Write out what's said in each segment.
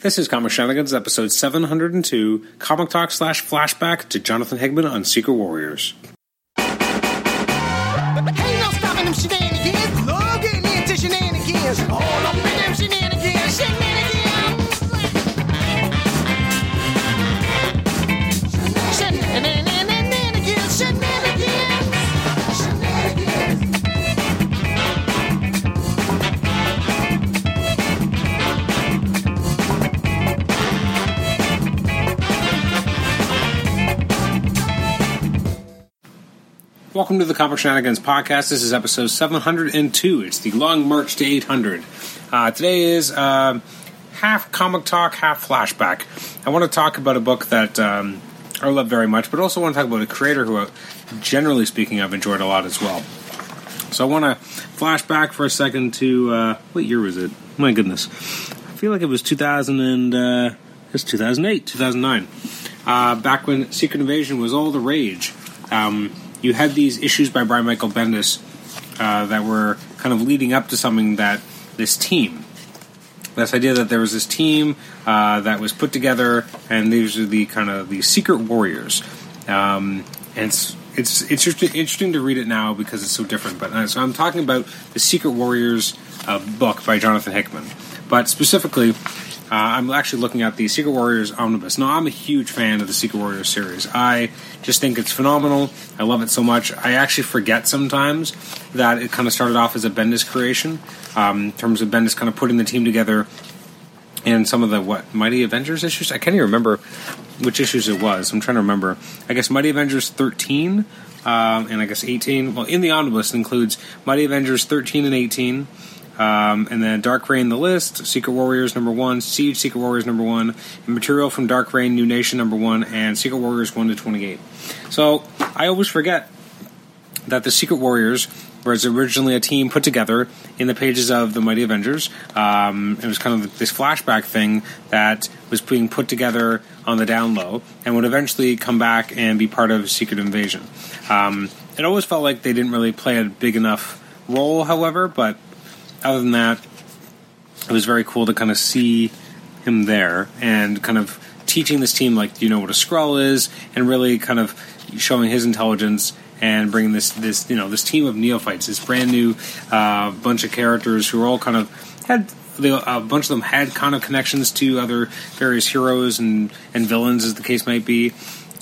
This is Comic Shenanigans, episode 702, Comic Talk slash flashback to Jonathan Hickman on Secret Warriors. No stopping them shenanigans. Into shenanigans. All Welcome to the Comic Shenanigans podcast. This is episode 702. It's the long march to 800. Uh, today is uh, half comic talk, half flashback. I want to talk about a book that um, I love very much, but also want to talk about a creator who, uh, generally speaking, I've enjoyed a lot as well. So I want to flash back for a second to uh, what year was it? My goodness, I feel like it was 2000 and uh, it's 2008, 2009. Uh, back when Secret Invasion was all the rage. Um, you had these issues by Brian Michael Bendis uh, that were kind of leading up to something that this team, this idea that there was this team uh, that was put together, and these are the kind of the Secret Warriors. Um, and it's it's it's interesting to read it now because it's so different. But uh, so I'm talking about the Secret Warriors uh, book by Jonathan Hickman, but specifically. Uh, I'm actually looking at the Secret Warriors omnibus. Now, I'm a huge fan of the Secret Warriors series. I just think it's phenomenal. I love it so much. I actually forget sometimes that it kind of started off as a Bendis creation, um, in terms of Bendis kind of putting the team together and some of the what Mighty Avengers issues. I can't even remember which issues it was. I'm trying to remember. I guess Mighty Avengers 13 um, and I guess 18. Well, in the omnibus it includes Mighty Avengers 13 and 18. Um, and then Dark Reign, the list, Secret Warriors number one, Siege, Secret Warriors number one, material from Dark Reign, New Nation number one, and Secret Warriors one to twenty eight. So I always forget that the Secret Warriors was originally a team put together in the pages of the Mighty Avengers. Um, it was kind of this flashback thing that was being put together on the down low and would eventually come back and be part of Secret Invasion. Um, it always felt like they didn't really play a big enough role, however, but other than that, it was very cool to kind of see him there and kind of teaching this team like you know what a Skrull is? And really kind of showing his intelligence and bringing this this you know this team of neophytes this brand new uh, bunch of characters who are all kind of had a bunch of them had kind of connections to other various heroes and and villains as the case might be.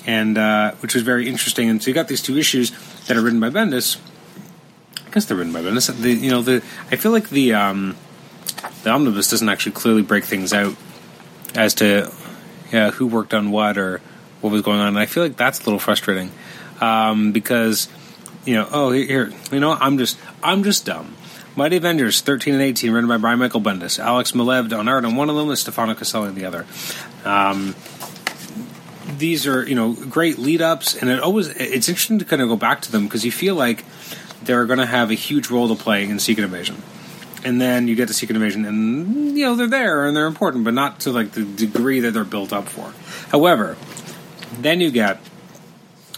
And uh, which was very interesting. And so you got these two issues that are written by Bendis They're written by Bendis. The, you know, the I feel like the um, the omnibus doesn't actually clearly break things out as to yeah who worked on what or what was going on. And I feel like that's a little frustrating um, because you know, oh here, here, you know, I'm just I'm just dumb. Mighty Avengers 13 and 18, written by Brian Michael Bendis. Alex Maleev on art on one of them, and Stefano Caselli on the other. Um, these are you know great lead ups, and it always it's interesting to kind of go back to them because you feel like they're going to have a huge role to play in Secret Invasion. And then you get to Secret Invasion, and you know they're there and they're important, but not to like the degree that they're built up for. However, then you get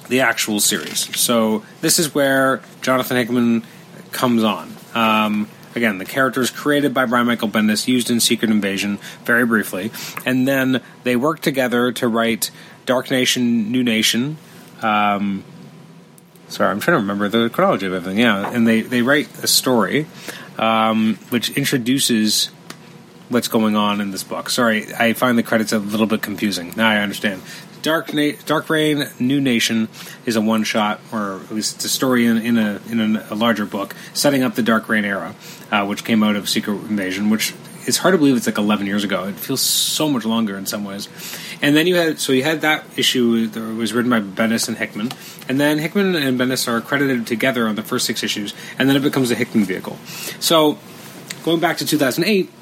the actual series. So this is where Jonathan Hickman comes on. Um, again, the characters created by Brian Michael Bendis, used in Secret Invasion, very briefly, and then they work together to write Dark Nation, New Nation. Um, sorry, I'm trying to remember the chronology of everything. Yeah, and they they write a story um, which introduces what's going on in this book. Sorry, I find the credits a little bit confusing. Now I understand. Dark Na- Dark Reign, New Nation is a one shot, or at least it's a story in, in a in a, larger book, setting up the Dark Reign era, uh, which came out of Secret Invasion, which it's hard to believe it's like 11 years ago. It feels so much longer in some ways. And then you had so you had that issue that was written by Bendis and Hickman, and then Hickman and Bendis are credited together on the first six issues, and then it becomes a Hickman vehicle. So going back to 2008.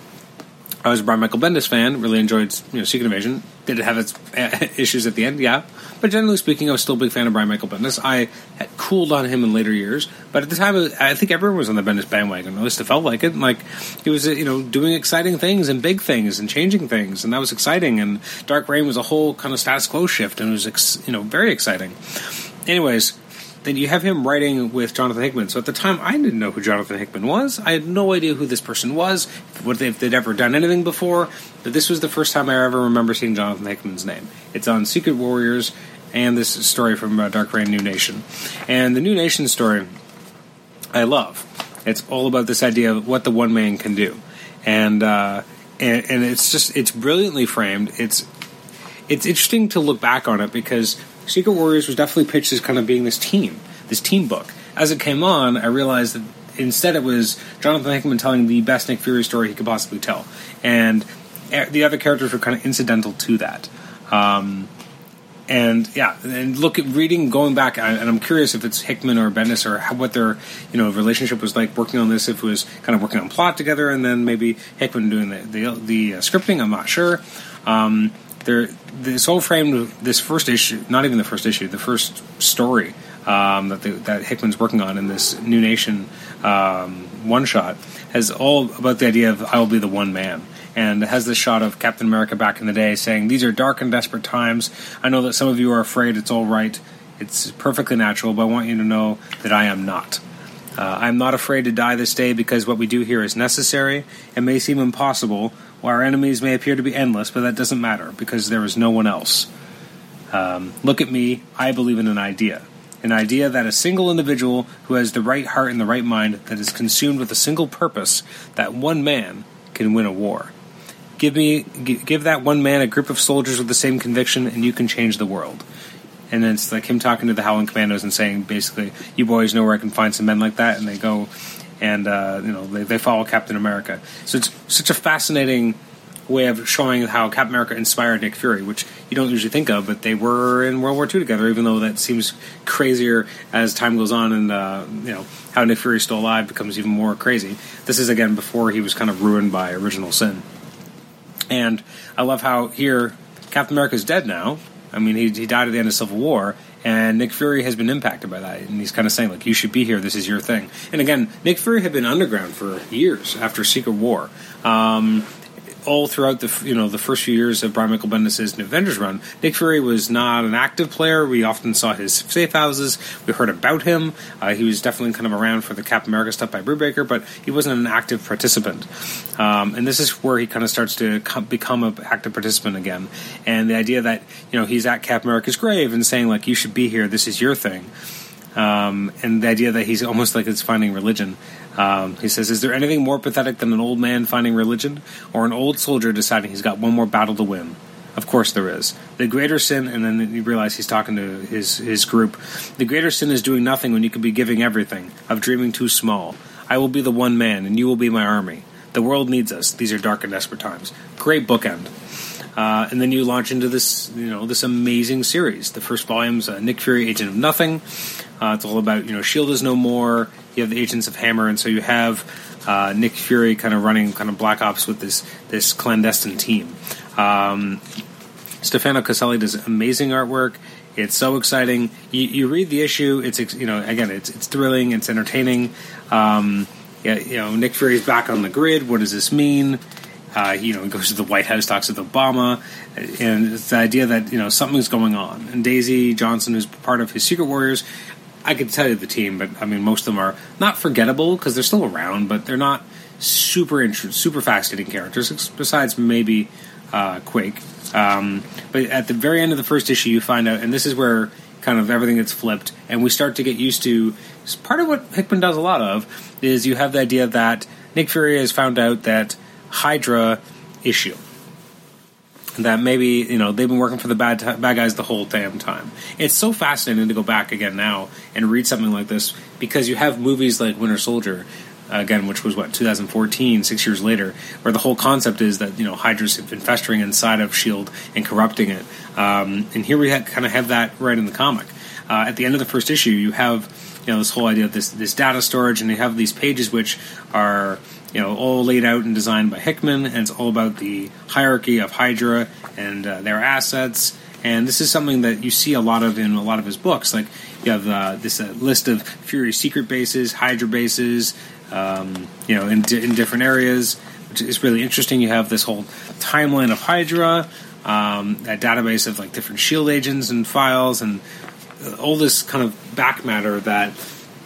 I was a Brian Michael Bendis fan. Really enjoyed you know Secret Invasion. Did it have its uh, issues at the end? Yeah, but generally speaking, I was still a big fan of Brian Michael Bendis. I had cooled on him in later years, but at the time, I think everyone was on the Bendis bandwagon. At least it felt like it. Like he was, you know, doing exciting things and big things and changing things, and that was exciting. And Dark Reign was a whole kind of status quo shift, and it was, you know, very exciting. Anyways, then you have him writing with Jonathan Hickman. So at the time, I didn't know who Jonathan Hickman was. I had no idea who this person was, what if they'd ever done anything before. But this was the first time I ever remember seeing Jonathan Hickman's name. It's on Secret Warriors and this story from uh, Dark Reign New Nation. And the New Nation story, I love. It's all about this idea of what the one man can do, and uh, and, and it's just it's brilliantly framed. It's it's interesting to look back on it because Secret Warriors was definitely pitched as kind of being this team, this team book. As it came on, I realized that instead it was Jonathan Hickman telling the best Nick Fury story he could possibly tell, and the other characters were kind of incidental to that. Um, and yeah, and look at reading, going back, and I'm curious if it's Hickman or Bendis or how, what their you know relationship was like working on this. If it was kind of working on plot together, and then maybe Hickman doing the the, the uh, scripting. I'm not sure. Um, there, this whole frame, of this first issue, not even the first issue, the first story um, that the, that Hickman's working on in this New Nation um, one shot has all about the idea of I will be the one man and has this shot of Captain America back in the day saying, These are dark and desperate times. I know that some of you are afraid. It's all right. It's perfectly natural, but I want you to know that I am not. Uh, I'm not afraid to die this day because what we do here is necessary. It may seem impossible, while our enemies may appear to be endless, but that doesn't matter because there is no one else. Um, look at me. I believe in an idea. An idea that a single individual who has the right heart and the right mind, that is consumed with a single purpose, that one man can win a war. Give me, give that one man a group of soldiers with the same conviction, and you can change the world. And then it's like him talking to the Howling Commandos and saying, basically, "You boys know where I can find some men like that," and they go, and uh, you know, they, they follow Captain America. So it's such a fascinating way of showing how Captain America inspired Nick Fury, which you don't usually think of, but they were in World War II together, even though that seems crazier as time goes on and, uh, you know, how Nick Fury still alive becomes even more crazy. This is, again, before he was kind of ruined by Original Sin. And I love how here Captain America is dead now. I mean, he, he died at the end of Civil War, and Nick Fury has been impacted by that. And he's kind of saying, like, you should be here. This is your thing. And again, Nick Fury had been underground for years after Secret War. Um, all throughout the you know the first few years of Brian Michael Bendis' Avengers run, Nick Fury was not an active player. We often saw his safe houses. We heard about him. Uh, he was definitely kind of around for the Cap America stuff by Brubaker, but he wasn't an active participant. Um, and this is where he kind of starts to come, become an active participant again. And the idea that you know he's at Cap America's grave and saying like you should be here. This is your thing. Um, and the idea that he's almost like it's finding religion. Um, he says, Is there anything more pathetic than an old man finding religion or an old soldier deciding he's got one more battle to win? Of course there is. The greater sin, and then you realize he's talking to his, his group. The greater sin is doing nothing when you could be giving everything, of dreaming too small. I will be the one man, and you will be my army. The world needs us. These are dark and desperate times. Great bookend. Uh, and then you launch into this, you know, this amazing series. The first volume's uh, Nick Fury, Agent of Nothing. Uh, it's all about, you know, Shield is no more. You have the Agents of Hammer, and so you have uh, Nick Fury kind of running kind of Black Ops with this this clandestine team. Um, Stefano Caselli does amazing artwork. It's so exciting. You, you, read the issue. It's you know again it's it's thrilling. It's entertaining. Um, yeah, you know Nick Fury's back on the grid. What does this mean? Uh, you know, he goes to the White House, talks with Obama, and it's the idea that you know something's going on. And Daisy Johnson, who's part of his Secret Warriors, I could tell you the team, but I mean most of them are not forgettable because they're still around, but they're not super int- super fascinating characters. Besides maybe uh, Quake, um, but at the very end of the first issue, you find out, and this is where kind of everything gets flipped, and we start to get used to. Part of what Hickman does a lot of is you have the idea that Nick Fury has found out that Hydra issue. That maybe you know they've been working for the bad t- bad guys the whole damn time. It's so fascinating to go back again now and read something like this because you have movies like Winter Soldier, again, which was what 2014, six years later, where the whole concept is that you know Hydra's been festering inside of Shield and corrupting it. Um, and here we kind of have that right in the comic. Uh, at the end of the first issue, you have you know this whole idea of this this data storage, and you have these pages which are you know, all laid out and designed by Hickman, and it's all about the hierarchy of Hydra and uh, their assets. And this is something that you see a lot of in a lot of his books. Like you have uh, this uh, list of Fury secret bases, Hydra bases, um, you know, in, in, different areas, which is really interesting. You have this whole timeline of Hydra, um, a database of like different Shield agents and files, and all this kind of back matter that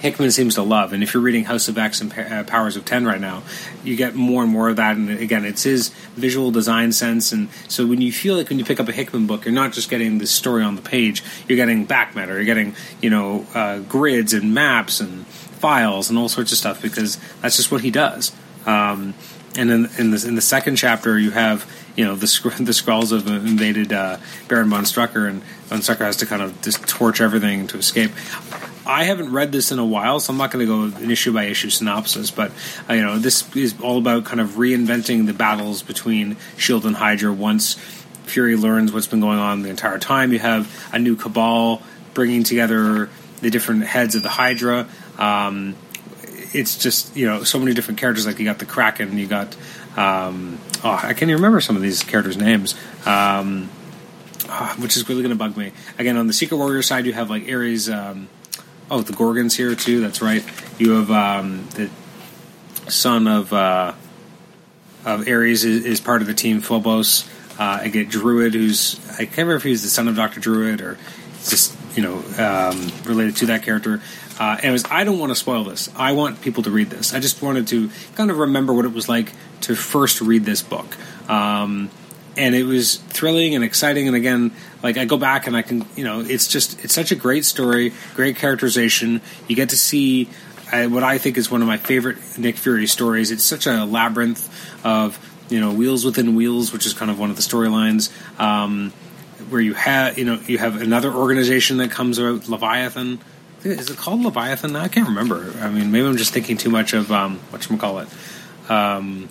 Hickman seems to love. And if you're reading House of X and uh, Powers of Ten right now, you get more and more of that. And again, it's his visual design sense. And so when you feel like when you pick up a Hickman book, you're not just getting the story on the page. You're getting back matter. You're getting you know uh, grids and maps and files and all sorts of stuff because that's just what he does. Um, and in, in, the, in the second chapter, you have you know the the Skrulls have invaded uh, Baron von Strucker, and von Strucker has to kind of just torch everything to escape. I haven't read this in a while, so I'm not going to go an issue by issue synopsis. But uh, you know, this is all about kind of reinventing the battles between Shield and Hydra. Once Fury learns what's been going on the entire time, you have a new cabal bringing together the different heads of the Hydra. Um, it's just you know so many different characters. Like you got the Kraken, you got um, oh I can't even remember some of these characters' names. Um, oh, which is really going to bug me. Again, on the Secret Warrior side, you have like Ares. Um, oh, the Gorgons here too. That's right. You have um, the son of uh, of Ares is, is, part of the team Phobos. Uh, I get Druid, who's I can't remember if he's the son of Doctor Druid or just you know um, related to that character. Uh, anyways, I don't want to spoil this. I want people to read this. I just wanted to kind of remember what it was like to first read this book. Um, and it was thrilling and exciting. And again, like I go back and I can, you know, it's just it's such a great story, great characterization. You get to see uh, what I think is one of my favorite Nick Fury stories. It's such a labyrinth of you know wheels within wheels, which is kind of one of the storylines. Um, where you have you know you have another organization that comes out, Leviathan. Is it called Leviathan? I can't remember. I mean, maybe I'm just thinking too much of um, what you call it. Um,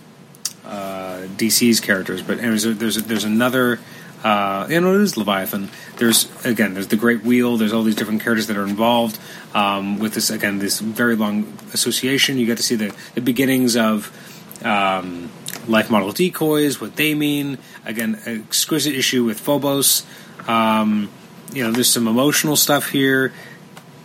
uh, DC's characters, but anyways, there's there's another. Uh, you know, it is Leviathan. There's again, there's the Great Wheel. There's all these different characters that are involved um, with this. Again, this very long association. You get to see the, the beginnings of um, life model decoys, what they mean. Again, exquisite issue with Phobos. Um, you know, there's some emotional stuff here.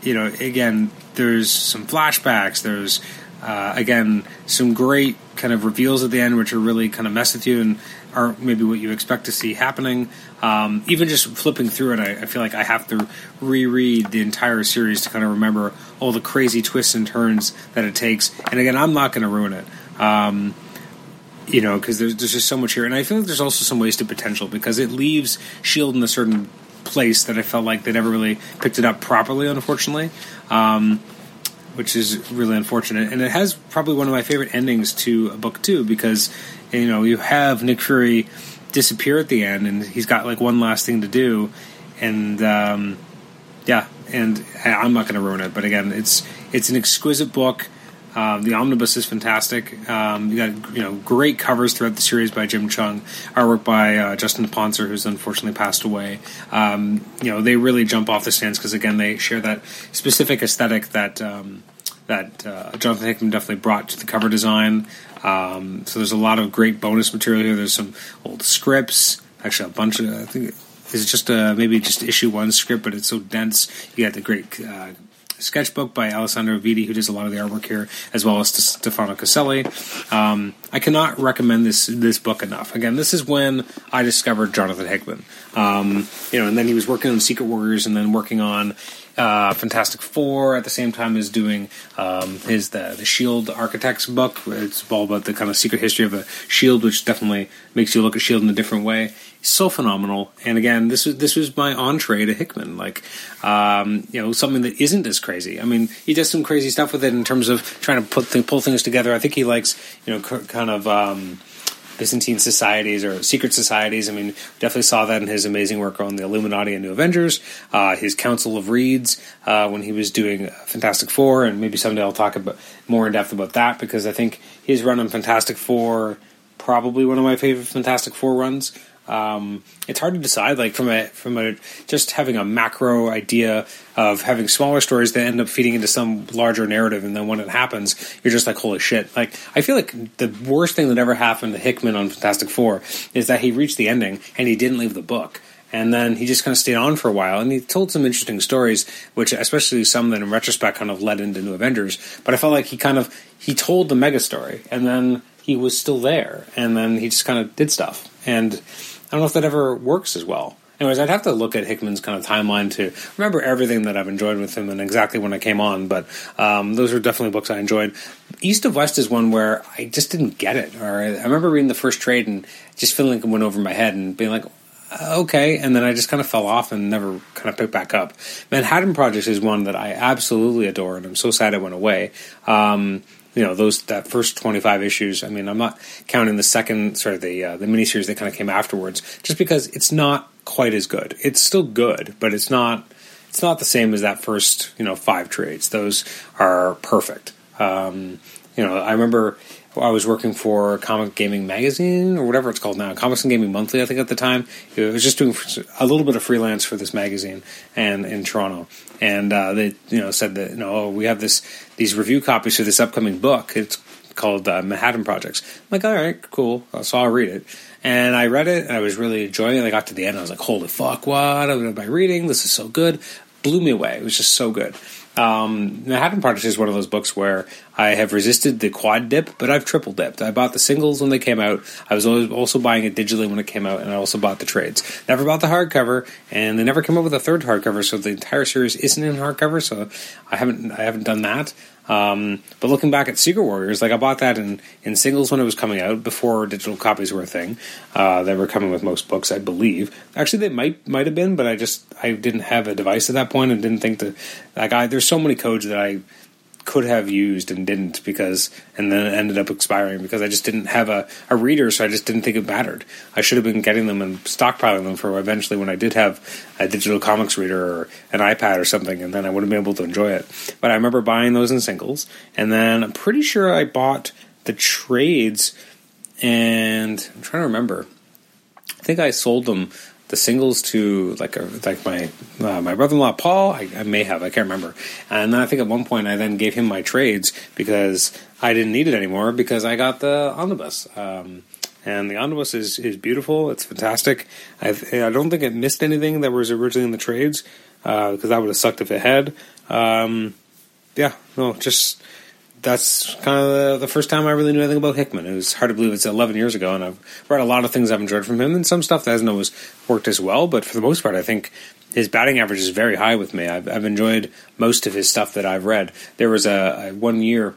You know, again, there's some flashbacks. There's uh, again, some great kind of reveals at the end, which are really kind of mess with you and aren't maybe what you expect to see happening. Um, even just flipping through it, I, I, feel like I have to reread the entire series to kind of remember all the crazy twists and turns that it takes. And again, I'm not going to ruin it. Um, you know, because there's, there's just so much here, and I feel like there's also some wasted potential because it leaves Shield in a certain place that I felt like they never really picked it up properly, unfortunately. Um, which is really unfortunate. And it has probably one of my favorite endings to a book too, because you know you have Nick Fury disappear at the end, and he's got like one last thing to do, and um, yeah, and I'm not going to ruin it. But again, it's it's an exquisite book. Um, the omnibus is fantastic. Um, you got you know great covers throughout the series by Jim Cheung, artwork by uh, Justin Ponsor, who's unfortunately passed away. Um, you know they really jump off the stands because again they share that specific aesthetic that um, that uh, Jonathan Hickman definitely brought to the cover design. Um, so there's a lot of great bonus material here. There's some old scripts, actually a bunch of I think it's just a, maybe just issue one script, but it's so dense. You got the great uh, sketchbook by Alessandro Vitti, who does a lot of the artwork here, as well as Stefano Caselli. Um, I cannot recommend this this book enough. Again, this is when I discovered Jonathan Hickman. Um, you know, and then he was working on Secret Warriors, and then working on uh, Fantastic Four at the same time as doing um, his the, the Shield Architects book. It's all about the kind of secret history of the Shield, which definitely makes you look at Shield in a different way. So phenomenal. And again, this was this was my entree to Hickman, like um, you know something that isn't as crazy. I mean, he does some crazy stuff with it in terms of trying to put th- pull things together. I think he likes you know kind of. Um, Byzantine societies or secret societies. I mean, definitely saw that in his amazing work on the Illuminati and New Avengers, uh, his Council of Reeds uh, when he was doing Fantastic Four, and maybe someday I'll talk about more in depth about that because I think his run on Fantastic Four probably one of my favorite Fantastic Four runs. Um, it's hard to decide, like from a from a just having a macro idea of having smaller stories that end up feeding into some larger narrative, and then when it happens, you're just like, holy shit! Like I feel like the worst thing that ever happened to Hickman on Fantastic Four is that he reached the ending and he didn't leave the book. And then he just kind of stayed on for a while, and he told some interesting stories, which especially some that in retrospect kind of led into New Avengers. But I felt like he kind of he told the mega story, and then he was still there, and then he just kind of did stuff, and I don't know if that ever works as well. Anyways, I'd have to look at Hickman's kind of timeline to remember everything that I've enjoyed with him and exactly when I came on. But um, those are definitely books I enjoyed. East of West is one where I just didn't get it. Or I remember reading the first trade and just feeling like it went over my head and being like, okay, and then I just kind of fell off and never kind of picked back up. Manhattan Project is one that I absolutely adore, and I'm so sad it went away. Um, you know those that first 25 issues i mean i'm not counting the second sorry the uh, the miniseries that kind of came afterwards just because it's not quite as good. It's still good but it's not it's not the same as that first you know five trades those are perfect. Um, you know i remember I was working for Comic Gaming Magazine or whatever it's called now, Comics and Gaming Monthly, I think at the time. I was just doing a little bit of freelance for this magazine and in Toronto, and uh, they you know said that you know oh, we have this these review copies for this upcoming book. It's called uh, Manhattan Projects. I'm like, all right, cool. So I'll read it. And I read it, and I was really enjoying it. I got to the end, I was like, holy fuck, what am I reading? This is so good. Blew me away. It was just so good. Um, Manhattan Project is one of those books where I have resisted the quad dip, but I've triple dipped. I bought the singles when they came out. I was also buying it digitally when it came out, and I also bought the trades. Never bought the hardcover, and they never came up with a third hardcover, so the entire series isn't in hardcover. So I haven't I haven't done that. Um, but looking back at Secret Warriors, like I bought that in, in singles when it was coming out before digital copies were a thing. Uh, they were coming with most books, I believe. Actually, they might might have been, but I just I didn't have a device at that point and didn't think that like I there's so many codes that I could have used and didn't because and then it ended up expiring because I just didn't have a, a reader so I just didn't think it mattered. I should have been getting them and stockpiling them for eventually when I did have a digital comics reader or an iPad or something and then I would have been able to enjoy it. But I remember buying those in singles and then I'm pretty sure I bought the trades and I'm trying to remember. I think I sold them the singles to like a, like my uh, my brother in law Paul. I, I, may have I can't remember. And then I think at one point I then gave him my trades because I didn't need it anymore because I got the omnibus. Um, and the omnibus is, is beautiful. It's fantastic. I've, I do not think it missed anything that was originally in the trades because uh, that would have sucked if it had. Um, yeah, no, just that's kind of the, the, first time I really knew anything about Hickman. It was hard to believe it's 11 years ago, and I've read a lot of things I've enjoyed from him, and some stuff that hasn't always worked as well. But for the most part, I think his batting average is very high with me. I've, I've enjoyed most of his stuff that I've read. There was a, a one year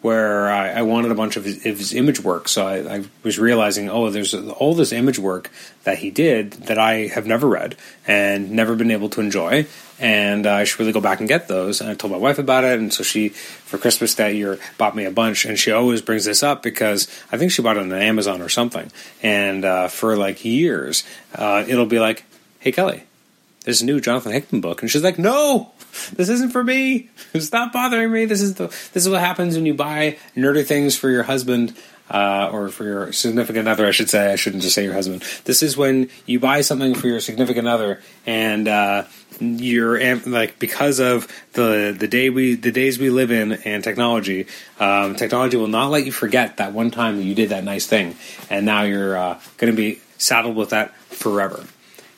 where I, I, wanted a bunch of his, of his image work. So I, I, was realizing, oh, there's all this image work that he did that I have never read and never been able to enjoy and I should really go back and get those. And I told my wife about it, and so she, for Christmas that year, bought me a bunch. And she always brings this up because I think she bought it on Amazon or something. And uh, for like years, uh, it'll be like, "Hey Kelly, a new Jonathan Hickman book," and she's like, "No." This isn't for me. Stop bothering me. This is the this is what happens when you buy nerdy things for your husband uh, or for your significant other, I should say. I shouldn't just say your husband. This is when you buy something for your significant other, and uh, you're like because of the the day we the days we live in and technology, um, technology will not let you forget that one time that you did that nice thing, and now you're uh, going to be saddled with that forever.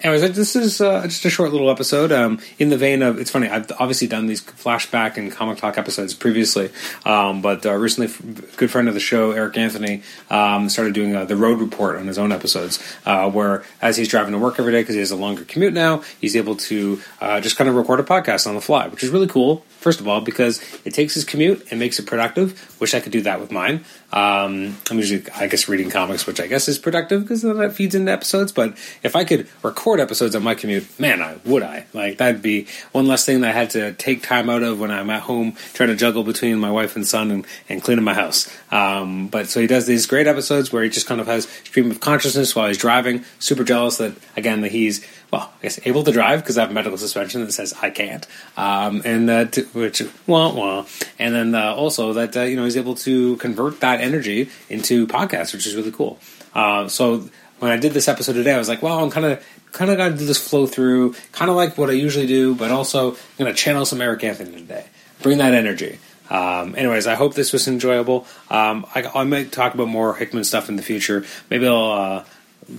Anyways, this is uh, just a short little episode. Um, in the vein of, it's funny. I've obviously done these flashback and comic talk episodes previously, um, but uh, recently, good friend of the show, Eric Anthony, um, started doing uh, the road report on his own episodes, uh, where as he's driving to work every day because he has a longer commute now, he's able to uh, just kind of record a podcast on the fly, which is really cool. First of all, because it takes his commute and makes it productive. Wish I could do that with mine. Um, I'm usually, I guess, reading comics, which I guess is productive because that feeds into episodes. But if I could record episodes on my commute, man, I would I like that'd be one less thing that I had to take time out of when I'm at home trying to juggle between my wife and son and, and cleaning my house. Um, but so he does these great episodes where he just kind of has stream of consciousness while he's driving. Super jealous that again that he's well, I guess able to drive because I have medical suspension that says I can't, um, and that which wah wah, and then uh, also that uh, you know he's able to convert that energy into podcasts, which is really cool. Uh, so when I did this episode today, I was like, well, I'm kind of kind of got to do this flow through, kind of like what I usually do, but also I'm going to channel some Eric Anthony today, bring that energy. Um, anyways, I hope this was enjoyable. Um, I, I, might talk about more Hickman stuff in the future. Maybe I'll uh,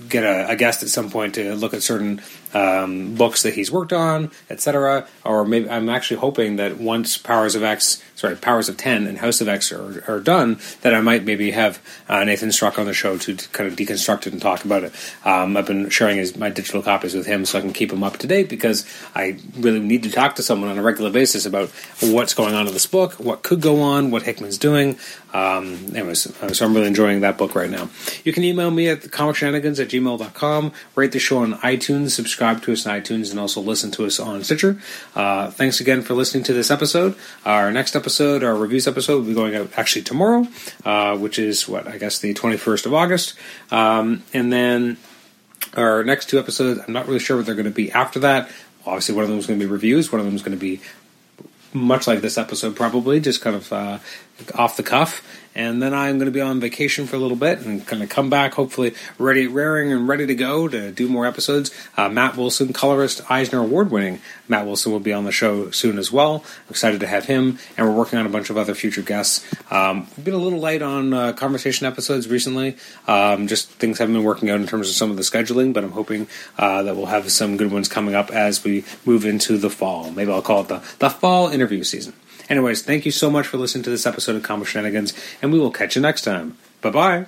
get a, a guest at some point to look at certain um, books that he's worked on, etc. Or maybe I'm actually hoping that once Powers of X, sorry, Powers of Ten and House of X are, are done, that I might maybe have uh, Nathan Struck on the show to, kind of deconstruct it and talk about it. Um, I've been sharing his, my digital copies with him so I can keep him up to date because I really need to talk to someone on a regular basis about what's going on in this book, what could go on, what Hickman's doing. Um, anyways, uh, so I'm really enjoying that book right now. You can email me at comicshenanigans at gmail.com, rate the show on iTunes, subscribe to us on iTunes, and also listen to us on Stitcher. Uh, thanks again for listening to this episode. Our next episode, our reviews episode, will be going out actually tomorrow, uh, which is what, I guess the 21st of August. Um, and then our next two episodes, I'm not really sure what they're going to be after that. Obviously, one of them is going to be reviews, one of them is going to be much like this episode, probably just kind of uh, off the cuff. And then I'm going to be on vacation for a little bit and kind of come back, hopefully ready, raring and ready to go to do more episodes. Uh, Matt Wilson, colorist, Eisner Award winning Matt Wilson, will be on the show soon as well. I'm excited to have him, and we're working on a bunch of other future guests. Um, we've been a little light on uh, conversation episodes recently. Um, just things haven't been working out in terms of some of the scheduling, but I'm hoping uh, that we'll have some good ones coming up as we move into the fall. Maybe I'll call it the, the fall interview season. Anyways, thank you so much for listening to this episode of Comic Shenanigans, and we will catch you next time. Bye bye.